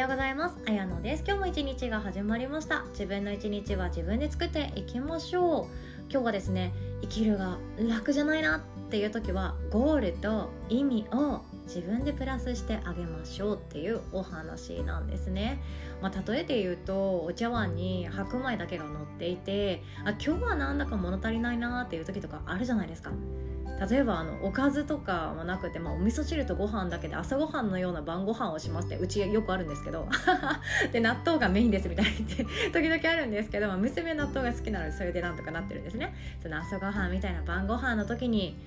ようございます。あやのです。今日も一日が始まりました。自分の一日は自分で作っていきましょう。今日はですね生きるが楽じゃないなっていう時はゴールと意味を自分でプラスしてあげましょうっていうお話なんですね、まあ、例えて言うとお茶碗に白米だけが乗っていてあ今日はなんだか物足りないなっていう時とかあるじゃないですか。例えばあのおかずとかもなくて、まあ、お味噌汁とご飯だけで朝ごはんのような晩ご飯をしますってうちよくあるんですけど で納豆がメインですみたいに言って時々あるんですけど、まあ、娘納豆が好きなのでそれでなんとかなってるんですね。その朝ごはんみたいな晩ご飯の時に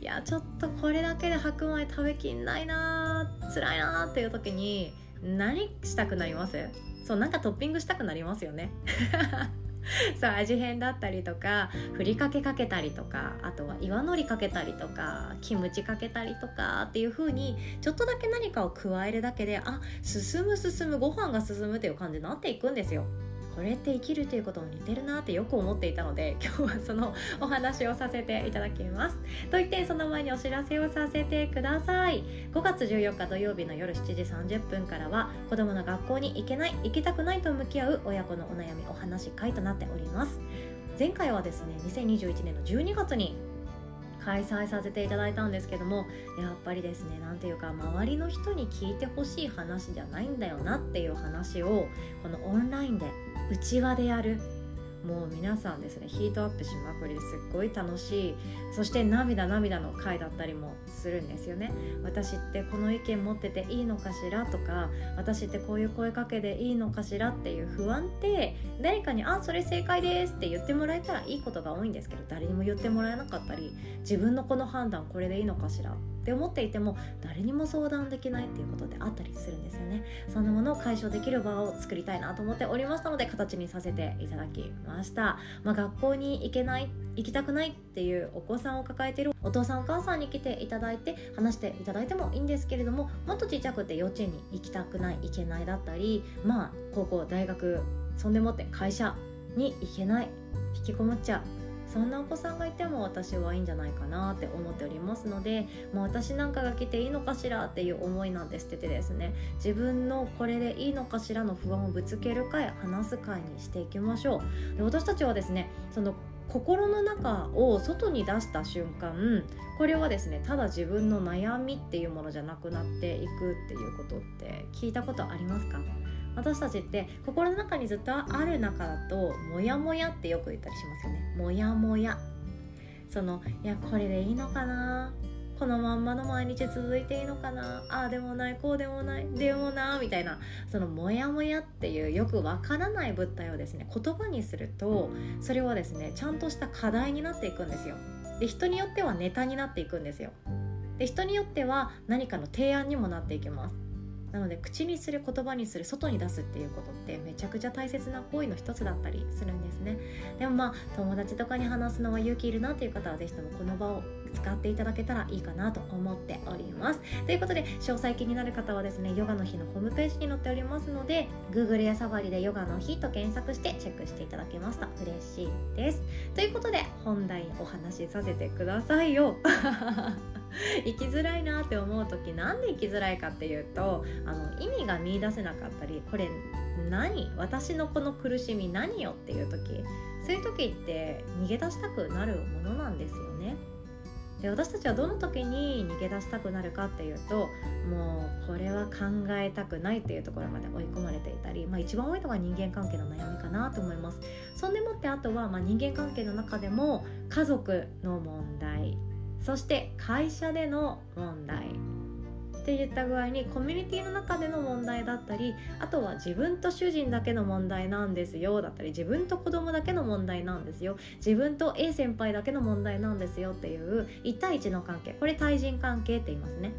いやちょっとこれだけで白米食べきんないな辛いなっていう時に何したくなります？そうなんかトッピングしたくなりますよね そう味変だったりとかふりかけかけたりとかあとは岩のりかけたりとかキムチかけたりとかっていう風にちょっとだけ何かを加えるだけであ進む進むご飯が進むっていう感じになっていくんですよ。これって生きるということも似てるなってよく思っていたので 今日はそのお話をさせていただきます。と言ってその前にお知らせをさせてください。5月14日土曜日の夜7時30分からは子供の学校に行けない行きたくないと向き合う親子のお悩みお話会となっております。前回はですね2021年の12月に開催させていただいたんですけどもやっぱりですね何ていうか周りの人に聞いてほしい話じゃないんだよなっていう話をこのオンラインでうちわでやるもう皆さんですねヒートアップしまくりですっごい楽しいそして涙涙の回だったりもするんですよね。私ってこの意見持ってていいのかしらとか私ってこういう声かけでいいのかしらっていう不安って誰かに「あそれ正解です」って言ってもらえたらいいことが多いんですけど誰にも言ってもらえなかったり自分のこの判断これでいいのかしらって思っていても誰にも相談できないっていうことであったりするんですよね。そんなものを解消できる場を作りたいなと思っておりましたので形にさせていただきました、まあ、学校に行けない行きたくないっていうお子さんを抱えているお父さんお母さんに来ていただいて話していただいてもいいんですけれどももっとちっちゃくて幼稚園に行きたくない行けないだったりまあ高校大学そんでもって会社に行けない引きこもっちゃうそんなお子さんがいても私はいいんじゃないかなって思っておりますので、まあ、私なんかが来ていいのかしらっていう思いなんて捨ててですね自分のこれでいいのかしらの不安をぶつける会話す会にしていきましょう。で私たちはですねその心の中を外に出した瞬間これはですねただ自分の悩みっていうものじゃなくなっていくっていうことって聞いたことありますか？私たちって心の中にずっとある中だとモヤモヤってよく言ったりしますよね。モヤモヤ。そのいやこれでいいのかな？このまんまの毎日続いていいのかな？ああでもないこうでもないでもなみたいな。そのモヤモヤっていうよくわからない物体をですね言葉にするとそれはですねちゃんとした課題になっていくんですよ。で人によってはネタになっていくんですよ。で人によっては何かの提案にもなっていきます。なので口にする言葉にする外に出すっていうことってめちゃくちゃ大切な行為の一つだったりするんですね。でもまあ友達とかに話すのは勇気いるなっていう方は是非ともこの場を使っていただけたらいいかなと思っております。ということで詳細気になる方はですねヨガの日のホームページに載っておりますので Google やサファリでヨガの日と検索してチェックしていただけますと嬉しいです。ということで本題お話しさせてくださいよ。生きづらいなって思う時なんで生きづらいかっていうとあの意味が見いだせなかったりこれ何私のこの苦しみ何よっていう時そういう時って逃げ出したくなるものなんですよね。で私たちはどの時に逃げ出したくなるかっていうともうこれは考えたくないっていうところまで追い込まれていたり、まあ、一番多いのが人間関係の悩みかなと思いますそんでもってあとは、まあ、人間関係の中でも家族の問題そして会社での問題。っていった具合にコミュニティの中での問題だったりあとは自分と主人だけの問題なんですよだったり自分と子供だけの問題なんですよ自分と A 先輩だけの問題なんですよっていう1対1の関係。これ対人関係って言いますね。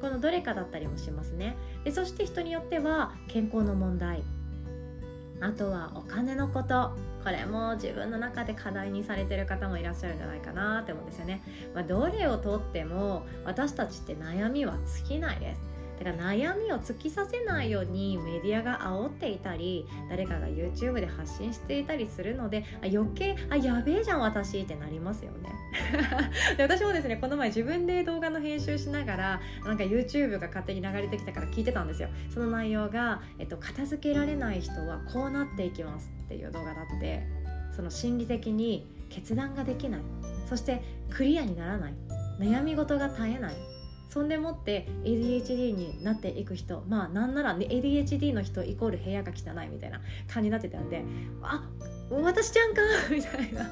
このどれかだったりもしますね。でそして人によっては健康の問題。あとはお金のこと。これも自分の中で課題にされてる方もいらっしゃるんじゃないかなって思うんですよね、まあ、どれをとっても私たちって悩みは尽きないです。だから悩みを突きさせないようにメディアが煽っていたり誰かが YouTube で発信していたりするのであ余計あやべえじゃん私ってなりますよね。で私もですねこの前自分で動画の編集しながらなんか YouTube が勝手に流れてきたから聞いてたんですよ。その内容が、えっと、片付けられない人はこうなっていきますっていう動画だってその心理的に決断ができない。そしてクリアにならない。悩み事が絶えない。そんでもって ADHD になっていく人まあなんなら、ね、ADHD の人イコール部屋が汚いみたいな感じになってたんであ私ちゃんか みたいな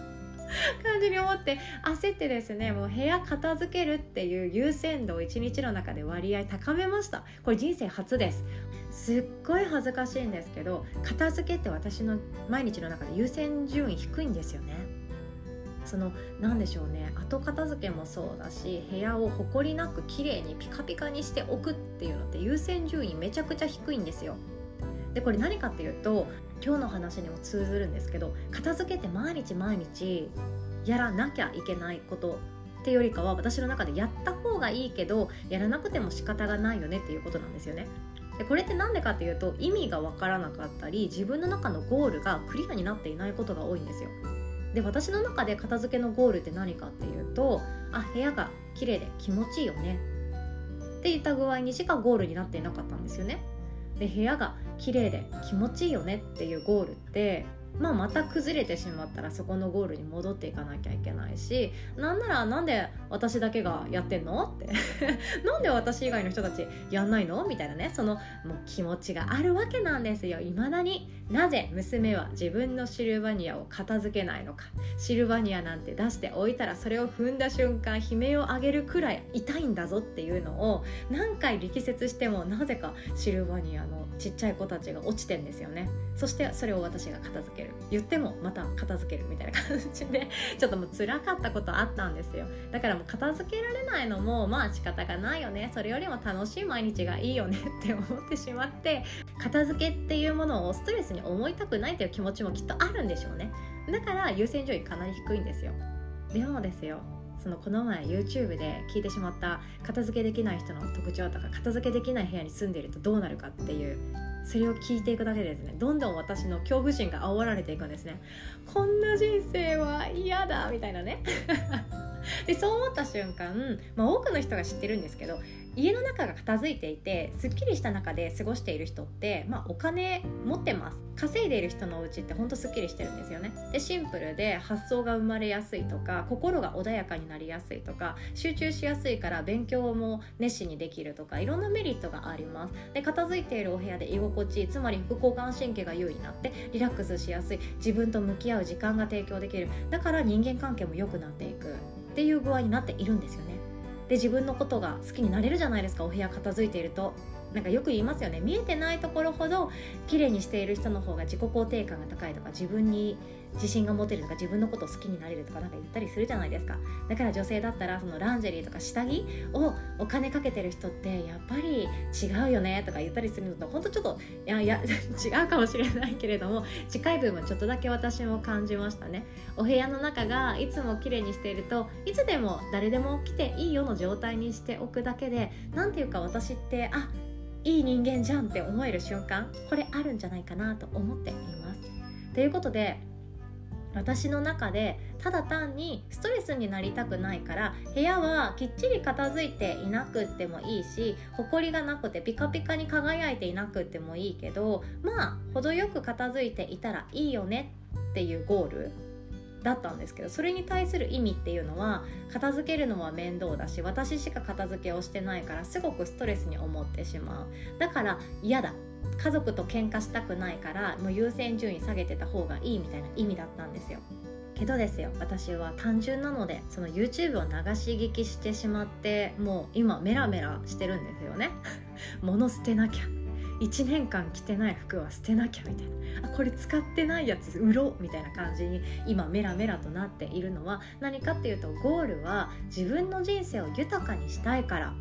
感じに思って焦ってですねもう部屋片付けるっていう優先度を一日の中で割合高めました。これ人生初です。すっごい恥ずかしいんですけど片付けって私の毎日の中で優先順位低いんですよね。その何でしょうね。後片付けもそうだし部屋を埃なく綺麗にピカピカにしておくっていうのって優先順位めちゃくちゃ低いんですよ。でこれ何かっていうと今日の話にも通ずるんですけど片付けて毎日毎日やらなきゃいけないことってよりかは私の中でやった方がいいけどやらなくても仕方がないよねっていうことなんですよね。でこれって何でかっていうと意味が分からなかったり自分の中のゴールがクリアになっていないことが多いんですよ。で私の中で片付けのゴールって何かっていうとあ部屋が綺麗で気持ちいいよね。っていった具合にしかゴールになっていなかったんですよね。で部屋が綺麗で気持ちいいよねっていうゴールってまあ、また崩れてしまったらそこのゴールに戻っていかなきゃいけないしなんならなんで私だけがやってんの？って。なんで私以外の人たちやんないの？みたいなね。そのもう気持ちがあるわけなんですよ。いまだに。なぜ娘は自分のシルバニアを片付けないのか。シルバニアなんて出しておいたらそれを踏んだ瞬間悲鳴を上げるくらい痛いんだぞっていうのを何回力説してもなぜかシルバニアのちっちゃい子たちが落ちてんですよね。そしてそれを私が片付ける。言ってもまた片付けるみたいな感じで ちょっともう辛かったことあったんですよ。だからもう片付けられないのもまあ仕方がないよね。それよりも楽しい毎日がいいよねって思ってしまって片付けっていうものをストレスに思いたくないという気持ちもきっとあるんでしょうね。だから優先順位かなり低いんですよ。でもですよそのこの前 YouTube で聞いてしまった片付けできない人の特徴とか片付けできない部屋に住んでいるとどうなるかっていうそれを聞いていくだけでですねどんどん私の恐怖心が煽られていくんですね。こんな人生は嫌だみたいなね。でそう思った瞬間、まあ、多くの人が知ってるんですけど家の中が片付いていてすっきりした中で過ごしている人って、まあ、お金持ってます。稼いでいる人のうちってほんとすっきりしてるんですよね。でシンプルで発想が生まれやすいとか心が穏やかになりやすいとか集中しやすいから勉強も熱心にできるとかいろんなメリットがあります。で片付いているお部屋で居心地つまり副交感神経が優位になってリラックスしやすい。自分と向き合う時間が提供できる。だから人間関係も良くなっていく。っていう具合になっているんですよね。で自分のことが好きになれるじゃないですか。お部屋片付いていると。なんかよく言いますよね。見えてないところほど綺麗にしている人の方が自己肯定感が高いとか自分に自信が持てるとか自分のことを好きになれるとかなんか言ったりするじゃないですか。だから女性だったらそのランジェリーとか下着をお金かけてる人ってやっぱり違うよねとか言ったりするのと本当ちょっといやいや 違うかもしれないけれども近い部分ちょっとだけ私も感じましたね。お部屋の中がいつも綺麗にしているといつでも誰でも来ていいよの状態にしておくだけで何ていうか私ってあいい人間じゃんって思える瞬間これあるんじゃないかなと思っています。ということで私の中でただ単にストレスになりたくないから部屋はきっちり片付いていなくってもいいし埃がなくてピカピカに輝いていなくってもいいけどまあ程よく片付いていたらいいよねっていうゴールだったんですけどそれに対する意味っていうのは片付けるのは面倒だし私しか片付けをしてないからすごくストレスに思ってしまう。だから嫌だ。家族と喧嘩したくないからもう優先順位下げてた方がいいみたいな意味だったんですよ。けどですよ私は単純なのでその YouTube を流し聞きしてしまってもう今メラメラしてるんですよね。物捨てなきゃ。1年間着てない服は捨てなきゃみたいなあこれ使ってないやつ売ろうみたいな感じに今メラメラとなっているのは何かっていうとゴールは自分の人生を豊かにしたいから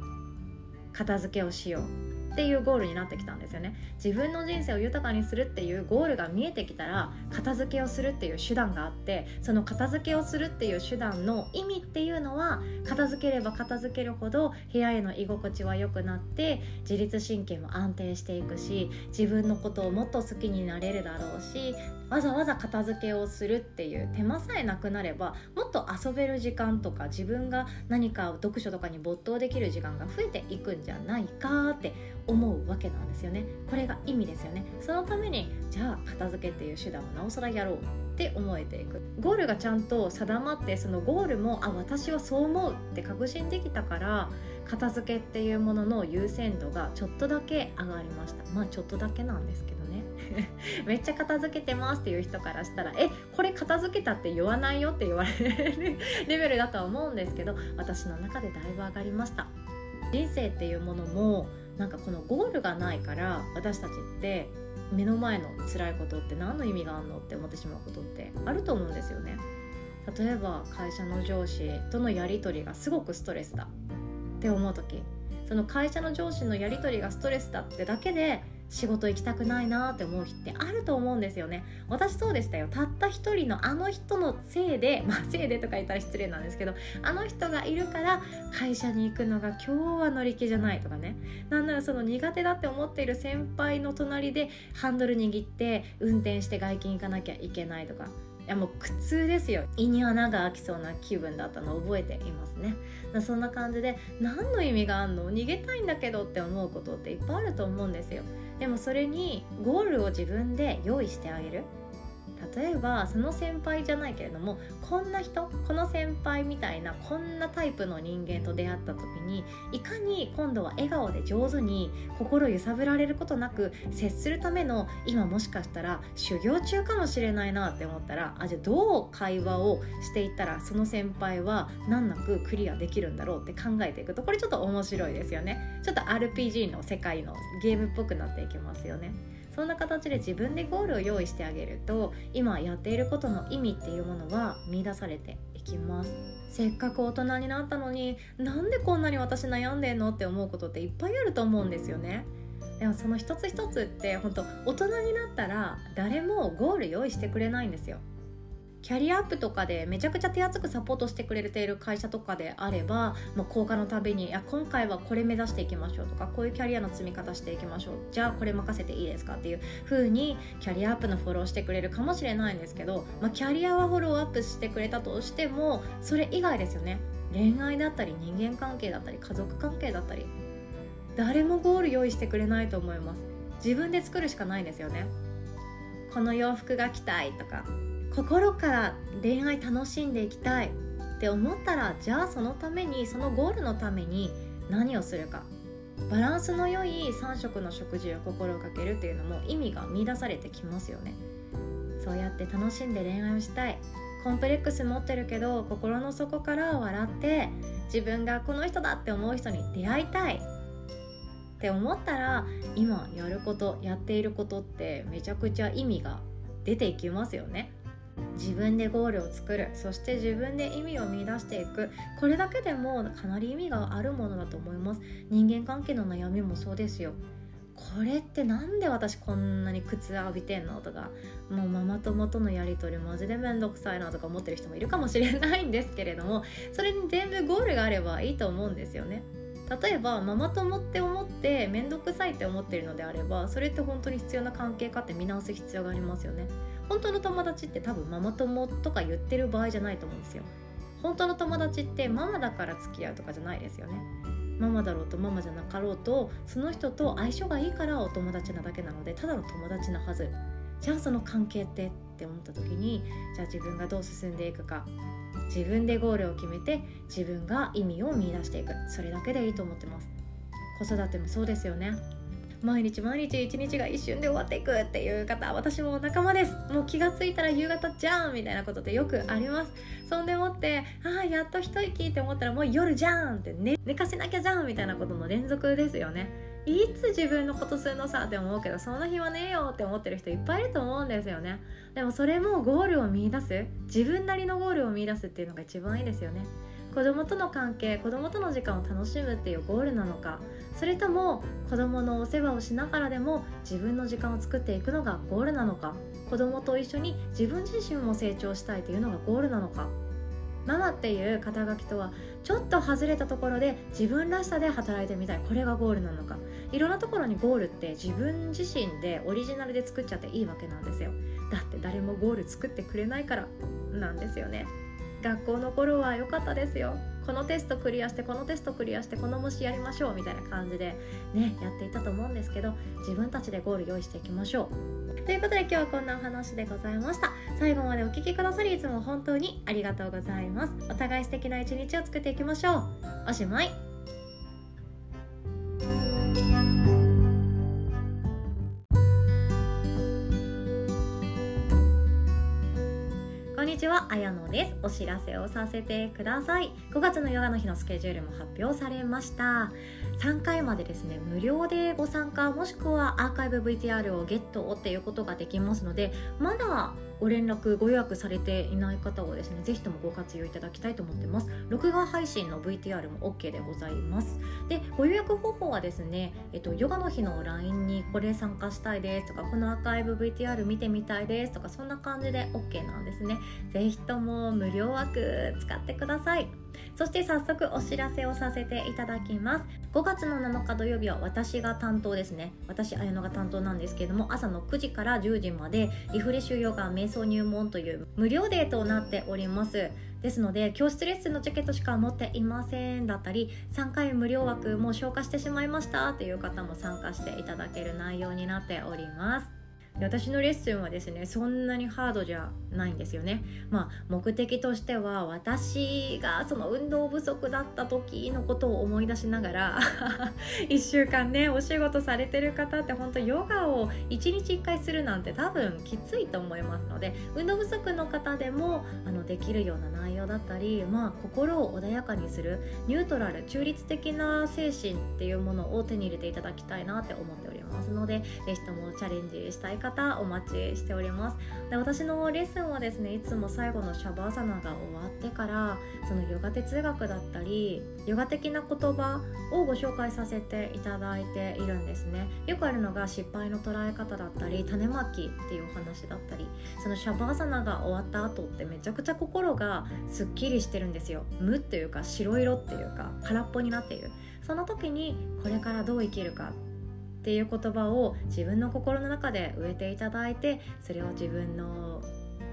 片付けをしよう。っていうゴールになってきたんですよね。自分の人生を豊かにするっていうゴールが見えてきたら片付けをするっていう手段があってその片付けをするっていう手段の意味っていうのは片付ければ片付けるほど部屋への居心地は良くなって自律神経も安定していくし自分のことをもっと好きになれるだろうしわざわざ片付けをするっていう手間さえなくなればもっと遊べる時間とか自分が何か読書とかに没頭できる時間が増えていくんじゃないかって思うわけなんですよね。これが意味ですよね。そのためにじゃあ片付けっていう手段をなおさらやろうって思えていく。ゴールがちゃんと定まってそのゴールもあ私はそう思うって確信できたから片付けっていうものの優先度がちょっとだけ上がりました。まあちょっとだけなんですけどね。めっちゃ片付けてますっていう人からしたらえこれ片付けたって言わないよって言われる レベルだとは思うんですけど私の中でだいぶ上がりました。人生っていうものもなんかこのゴールがないから私たちって目の前の辛いことって何の意味があるのって思ってしまうことってあると思うんですよね。例えば会社の上司とのやり取りがすごくストレスだって思う時。その会社の上司のやり取りがストレスだってだけで仕事行きたくないなって思う日ってあると思うんですよね。私そうでしたよ。たった一人のあの人のせいで まあせいでとか言ったら失礼なんですけどあの人がいるから会社に行くのが今日は乗り気じゃないとかね。なんならその苦手だって思っている先輩の隣でハンドル握って運転して外勤行かなきゃいけないとか。いやもう苦痛ですよ。胃に穴が開きそうな気分だったのを覚えていますね。そんな感じで何の意味があんの？逃げたいんだけどって思うことっていっぱいあると思うんですよ。でもそれにゴールを自分で用意してあげる。例えばその先輩じゃないけれどもこんな人この先輩みたいなこんなタイプの人間と出会った時にいかに今度は笑顔で上手に心揺さぶられることなく接するための今もしかしたら修行中かもしれないなって思ったらあじゃあどう会話をしていったらその先輩は難なくクリアできるんだろうって考えていくとこれちょっと面白いですよねちょっと RPG の世界のゲームっぽくなっていきますよね。そんな形で自分でゴールを用意してあげると今やっていることの意味っていうものは見出されていきます。せっかく大人になったのになんでこんなに私悩んでんのって思うことっていっぱいあると思うんですよね。でもその一つ一つって本当大人になったら誰もゴール用意してくれないんですよ。キャリアアップとかでめちゃくちゃ手厚くサポートしてくれている会社とかであればもう効果のたびにいや今回はこれ目指していきましょうとかこういうキャリアの積み方していきましょう。じゃあこれ任せていいですかっていう風にキャリアアップのフォローしてくれるかもしれないんですけど、まあ、キャリアはフォローアップしてくれたとしてもそれ以外ですよね。恋愛だったり人間関係だったり家族関係だったり誰もゴール用意してくれないと思います。自分で作るしかないんですよね。この洋服が着たいとか。心から恋愛楽しんでいきたいって思ったらじゃあそのためにそのゴールのために何をするか。バランスの良い3食の食事を心がけるっていうのも意味が見出されてきますよね。そうやって楽しんで恋愛をしたい。コンプレックス持ってるけど心の底から笑って自分がこの人だって思う人に出会いたい。って思ったら今やることやっていることってめちゃくちゃ意味が出ていきますよね。自分でゴールを作る。そして自分で意味を見出していく。これだけでもかなり意味があるものだと思います。人間関係の悩みもそうですよ。これって何で私こんなに靴浴びてんのとか。もうママ友とのやり取りマジで面倒くさいなとか思ってる人もいるかもしれないんですけれども。それに全部ゴールがあればいいと思うんですよね。例えばママ友って思って面倒くさいって思ってるのであればそれって本当に必要な関係かって見直す必要がありますよね。本当の友達って多分ママ友とか言ってる場合じゃないと思うんですよ。本当の友達ってママだから付き合うとかじゃないですよね。ママだろうとママじゃなかろうとその人と相性がいいからお友達なだけなのでただの友達なはず。じゃあその関係ってって思った時にじゃあ自分がどう進んでいくか。自分でゴールを決めて自分が意味を見出していく。それだけでいいと思ってます。子育てもそうですよね。毎日毎日一日が一瞬で終わっていくっていう方私も仲間です。もう気がついたら夕方じゃんみたいなことってよくあります。そんでもってああやっと一息って思ったらもう夜じゃんって寝寝かせなきゃじゃんみたいなことの連続ですよね。いつ自分のことするのさって思うけどそんな日はねえよって思ってる人いっぱいいると思うんですよね。でもそれもゴールを見いだす自分なりのゴールを見いだすっていうのが一番いいですよね。子供との関係子供との時間を楽しむっていうゴールなのかそれとも子供のお世話をしながらでも自分の時間を作っていくのがゴールなのか子供と一緒に自分自身も成長したいというのがゴールなのか。ママっていう肩書きとはちょっと外れたところで自分らしさで働いてみたい。これがゴールなのか。いろんなところにゴールって自分自身でオリジナルで作っちゃっていいわけなんですよ。だって誰もゴール作ってくれないからなんですよね。学校の頃は良かったですよ。このテストクリアしてこのテストクリアしてこの虫やりましょうみたいな感じでねやっていたと思うんですけど自分たちでゴール用意していきましょう。ということで今日はこんなお話でございました。最後までお聴きくださりいつも本当にありがとうございます。お互い素敵な一日を作っていきましょう。おしまい。は、あやのです。お知らせをさせてください。5月のヨガの日のスケジュールも発表されました。3回までですね、無料でご参加、もしくはアーカイブ VTR をゲットっていうことができますので、まだご連絡ご予約されていない方はですねぜひともご活用いただきたいと思ってます。録画配信の VTR も OK でございます。でご予約方法はですね、えっと、ヨガの日の LINE にこれ参加したいですとかこのアーカイブ VTR 見てみたいですとかそんな感じで OK なんですね。ぜひとも無料枠使ってください。そして早速お知らせをさせていただきます。5月の7日土曜日は私が担当ですね。私綾乃が担当なんですけれども朝の9時から10時までリフレッシュヨガ瞑想入門という無料デーとなっております。ですので教室レッスンのチケットしか持っていませんだったり3回無料枠も消化してしまいましたという方も参加していただける内容になっております。で私のレッスンはですねそんなにハードじゃないんですよね。まあ目的としては私がその運動不足だった時のことを思い出しながら 1週間ねお仕事されてる方って本当ヨガを1日1回するなんて多分きついと思いますので運動不足の方でもあのできるような内容だったりまあ心を穏やかにするニュートラル中立的な精神っていうものを手に入れていただきたいなって思っておりますので是非ともチャレンジしたい方方お待ちしております。で私のレッスンはですねいつも最後のシャバーサナが終わってからそのヨガ哲学だったりヨガ的な言葉をご紹介させていただいているんですね。よくあるのが失敗の捉え方だったり種まきっていうお話だったりそのシャバーサナが終わった後ってめちゃくちゃ心がすっきりしてるんですよ。無っていうか白色っていうか空っぽになっている。その時にこれからどう生きるかっていう言葉を自分の心の中で植えていただいてそれを自分の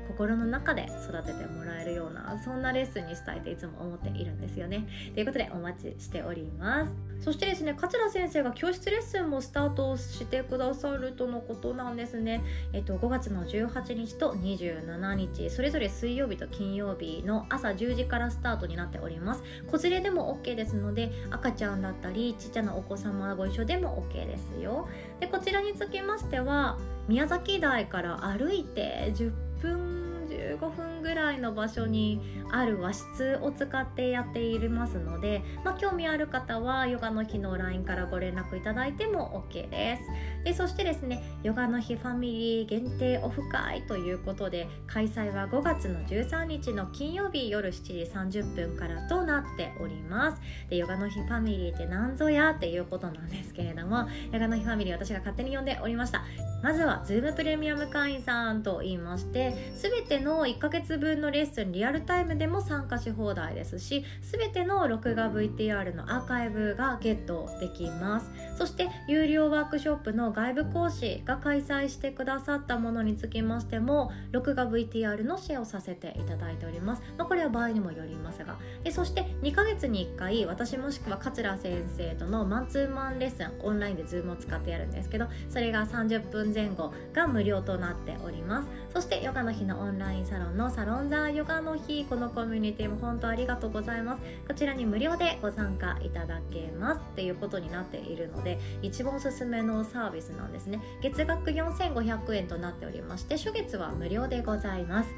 心の中で育ててもらえるようなそんなレッスンにしたいといつも思っているんですよね。ということでお待ちしております。そしてですね桂先生が教室レッスンもスタートしてくださるとのことなんですね。えっと5月の18日と27日それぞれ水曜日と金曜日の朝10時からスタートになっております。子連れでも OK ですので赤ちゃんだったりちっちゃなお子様ご一緒でも OK ですよ。でこちらにつきましては宮崎台から歩いて10分分15分ぐらいの場所にある和室を使ってやっていますので、まあ、興味ある方はヨガの日の LINE からご連絡いただいても OK です。でそしてですねヨガの日ファミリー限定オフ会ということで開催は5月の13日の金曜日夜7時30分からとなっております。でヨガの日ファミリーって何ぞや？っていうことなんですけれどもヨガの日ファミリー私が勝手に呼んでおりました。まずは Zoom プレミアム会員さんと言いまして全ての1ヶ月分のレッスンリアルタイムでも参加し放題ですし全ての録画 VTR のアーカイブがゲットできます。そして有料ワークショップの外部講師が開催してくださったものにつきましても録画 VTR のシェアをさせていただいております、まあ、これは場合にもよりますが。でそして2ヶ月に1回私もしくは桂先生とのマンツーマンレッスンオンラインで Zoom を使ってやるんですけどそれが30分前後が無料となっております。そしてヨガの日のオンラインサロンのサロンザーヨガの日このコミュニティも本当ありがとうございます。こちらに無料でご参加いただけます。っていうことになっているので一番おすすめのサービスなんですね。月額4500円となっておりまして初月は無料でございます。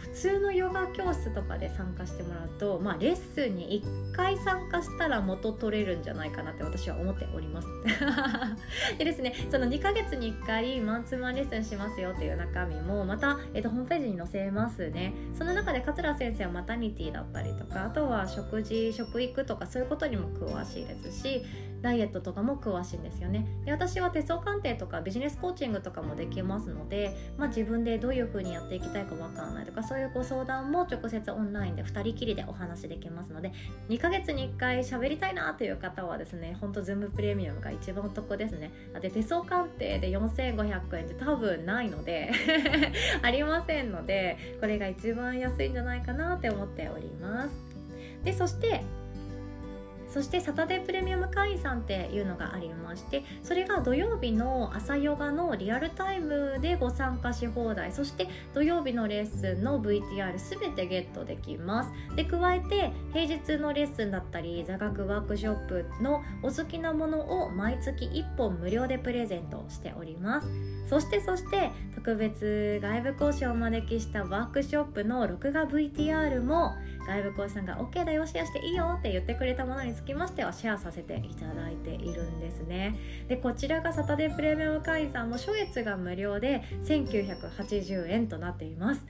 普通のヨガ教室とかで参加してもらうと、まあ、レッスンに1回参加したら元取れるんじゃないかなって私は思っております。でですねその2ヶ月に1回マンツーマンレッスンしますよっていう中身もまた、えー、とホームページに載せますね。その中で桂先生はマタニティだったりとかあとは食事食育とかそういうことにも詳しいですしダイエットとかも詳しいんですよね。で私は手相鑑定とかビジネスコーチングとかもできますので、まあ、自分でどういう風にやっていきたいか分かんないとかそういうご相談も直接オンラインで2人きりでお話できますので2ヶ月に1回喋りたいなという方はですねほんとズームプレミアムが一番お得ですね。で手相鑑定で4500円って多分ないので ありませんのでこれが一番安いんじゃないかなって思っております。でそしてそしてサタデープレミアム会員さんっていうのがありましてそれが土曜日の朝ヨガのリアルタイムでご参加し放題そして土曜日のレッスンの VTR 全てゲットできます。で加えて平日のレッスンだったり座学ワークショップのお好きなものを毎月1本無料でプレゼントしております。そしてそして特別外部講師をお招きしたワークショップの録画 VTR も外部講師さんが OK だよシェアしていいよって言ってくれたものにつきましてはシェアさせていただいているんですね。でこちらがサタデープレミアム会員さんも初月が無料で1980円となっています。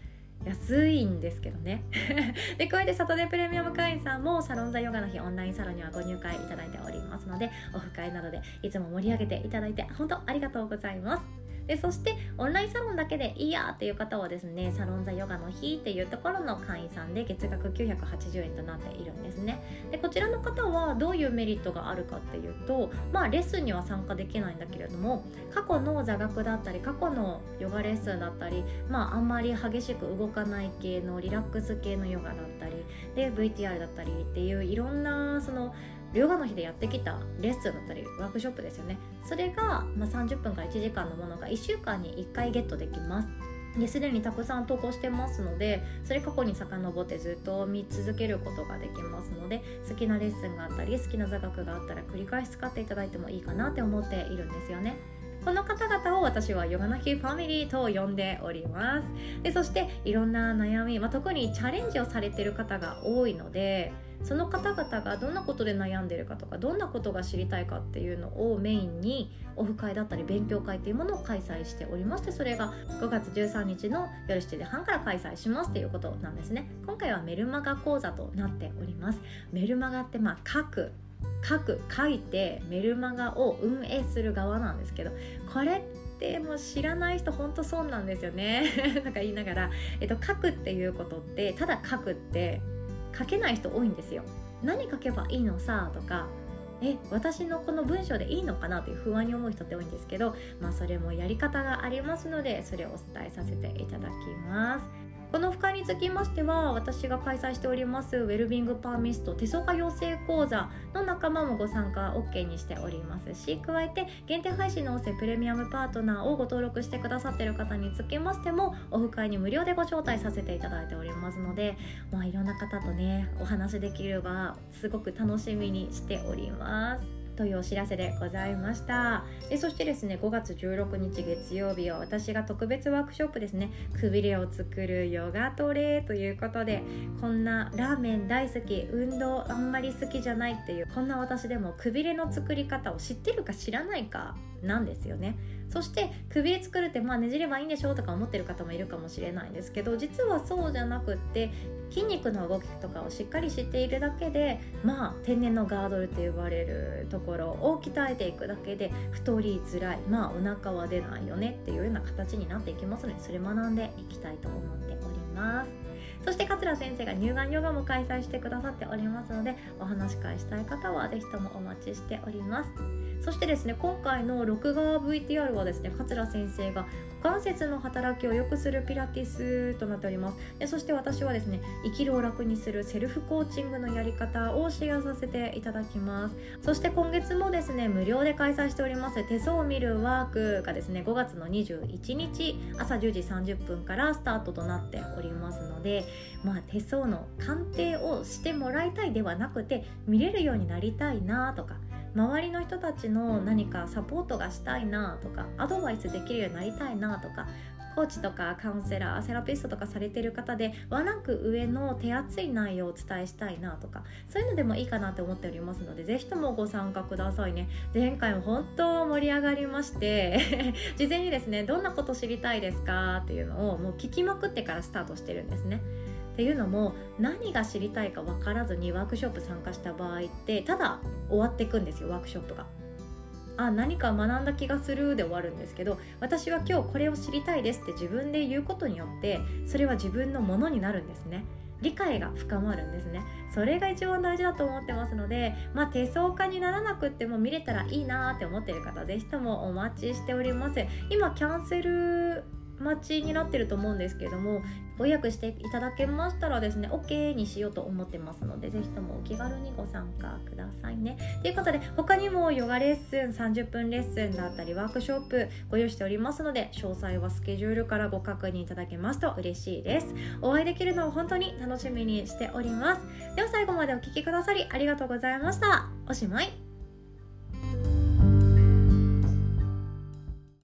安いんですけどね。で加えてサタデープレミアム会員さんもサロンザヨガの日オンラインサロンにはご入会いただいておりますのでオフ会などでいつも盛り上げていただいて本当ありがとうございます。でそしてオンラインサロンだけでいいやっていう方はですねサロンザヨガの日っていうところの会員さんで月額980円となっているんですね。でこちらの方はどういうメリットがあるかっていうとまあレッスンには参加できないんだけれども過去の座学だったり過去のヨガレッスンだったりまああんまり激しく動かない系のリラックス系のヨガだったりで VTR だったりっていういろんなそのヨガの日でやってきたレッスンだったりワークショップですよね。それが、まあ、30分から1時間のものが1週間に1回ゲットできます。ですでにたくさん投稿してますのでそれ過去に遡ってずっと見続けることができますので好きなレッスンがあったり好きな座学があったら繰り返し使っていただいてもいいかなって思っているんですよね。この方々を私はヨガナヒファミリーと呼んでおります。でそしていろんな悩み、まあ、特にチャレンジをされてる方が多いのでその方々がどんなことで悩んでるかとかどんなことが知りたいかっていうのをメインにオフ会だったり勉強会っていうものを開催しておりましてそれが5月13日の夜7時半から開催しますっていうことなんですね。今回はメルマガ講座となっております。メルマガってまあ書く書く書いてメルマガを運営する側なんですけどこれってもう知らない人ほんとそうなんですよね。なんか言いながら、えっと、書くっていうことってただ書くって書けない人多いんですよ。何書けばいいのさとかえ私のこの文章でいいのかなという不安に思う人って多いんですけどまあそれもやり方がありますのでそれをお伝えさせていただきます。この深につきましては私が開催しておりますウェルビングパーミスト手相家養成講座の仲間もご参加 OK にしておりますし加えて限定配信の音声プレミアムパートナーをご登録してくださっている方につきましてもオフ会に無料でご招待させていただいておりますので、まあ、いろんな方とねお話できる場すごく楽しみにしております。というお知らせでございました。でそしてですね5月16日月曜日は私が特別ワークショップですねくびれを作るヨガトレということでこんなラーメン大好き運動あんまり好きじゃないっていうこんな私でもくびれの作り方を知ってるか知らないかなんですよね。そしてくびれ作るってまあねじればいいんでしょうとか思ってる方もいるかもしれないんですけど実はそうじゃなくって筋肉の動きとかをしっかり知っているだけでまあ天然のガードルって呼ばれるところを鍛えていくだけで太りづらいまあお腹は出ないよねっていうような形になっていきますのでそれ学んでいきたいと思っております。そして桂先生が乳がんヨガも開催してくださっておりますのでお話し会したい方は是非ともお待ちしておりますそしてですね今回の録画 VTR はですね桂先生が関節の働きを良くするピラティスとなっております。でそして私はですね生きるを楽にするセルフコーチングのやり方をシェアさせていただきます。そして今月もですね無料で開催しております手相を見るワークがですね5月の21日朝10時30分からスタートとなっておりますのでまあ手相の鑑定をしてもらいたいではなくて見れるようになりたいなとか周りの人たちの何かサポートがしたいなとかアドバイスできるようになりたいなとかコーチとかカウンセラーセラピストとかされてる方でワンランク上の手厚い内容をお伝えしたいなとかそういうのでもいいかなと思っておりますのでぜひともご参加くださいね。前回も本当盛り上がりまして 事前にですねどんなこと知りたいですかっていうのをもう聞きまくってからスタートしてるんですねっていうのも何が知りたいか分からずにワークショップ参加した場合ってただ終わっていくんですよワークショップが。あ何か学んだ気がするで終わるんですけど私は今日これを知りたいですって自分で言うことによってそれは自分のものになるんですね。理解が深まるんですね。それが一番大事だと思ってますのでまあ手相家にならなくっても見れたらいいなって思ってる方是非ともお待ちしております。今キャンセル待ちになってると思うんですけれどもご予約していただけましたらですね OK にしようと思ってますのでぜひともお気軽にご参加くださいね。ということで他にもヨガレッスン30分レッスンだったりワークショップご用意しておりますので詳細はスケジュールからご確認いただけますと嬉しいです。お会いできるのを本当に楽しみにしております。では最後までお聴きくださりありがとうございました。おしまい。